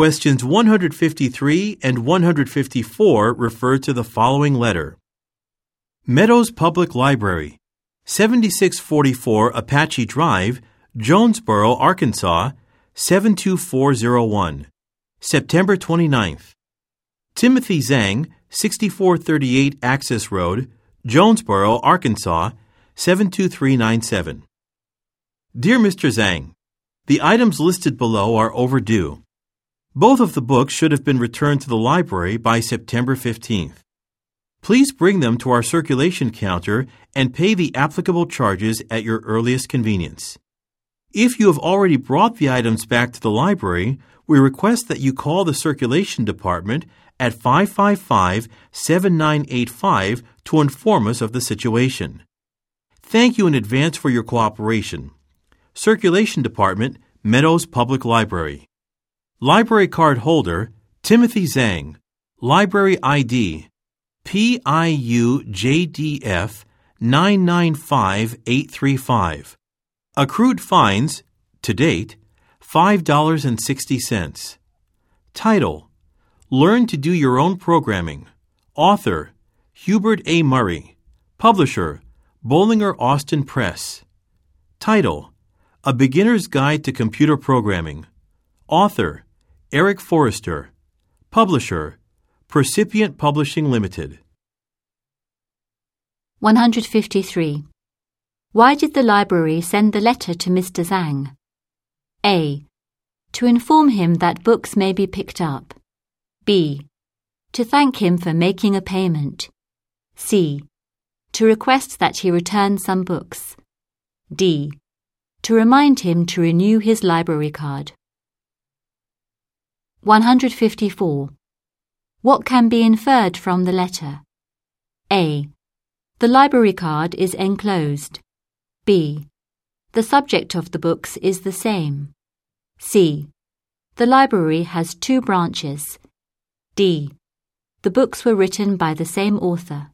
Questions 153 and 154 refer to the following letter Meadows Public Library, 7644 Apache Drive, Jonesboro, Arkansas 72401. September 29th. Timothy Zhang, 6438 Access Road, Jonesboro, Arkansas 72397. Dear Mr. Zhang, the items listed below are overdue. Both of the books should have been returned to the library by September 15th. Please bring them to our circulation counter and pay the applicable charges at your earliest convenience. If you have already brought the items back to the library, we request that you call the circulation department at 555 7985 to inform us of the situation. Thank you in advance for your cooperation. Circulation Department, Meadows Public Library. Library card holder, Timothy Zhang. Library ID, PIUJDF 995835. Accrued fines, to date, $5.60. Title Learn to do your own programming. Author Hubert A. Murray. Publisher Bollinger Austin Press. Title A Beginner's Guide to Computer Programming. Author Eric Forrester. Publisher Percipient Publishing Limited. 153. Why did the library send the letter to Mr. Zhang? A. To inform him that books may be picked up. B. To thank him for making a payment. C. To request that he return some books. D. To remind him to renew his library card. 154. What can be inferred from the letter? A. The library card is enclosed. B. The subject of the books is the same. C. The library has two branches. D. The books were written by the same author.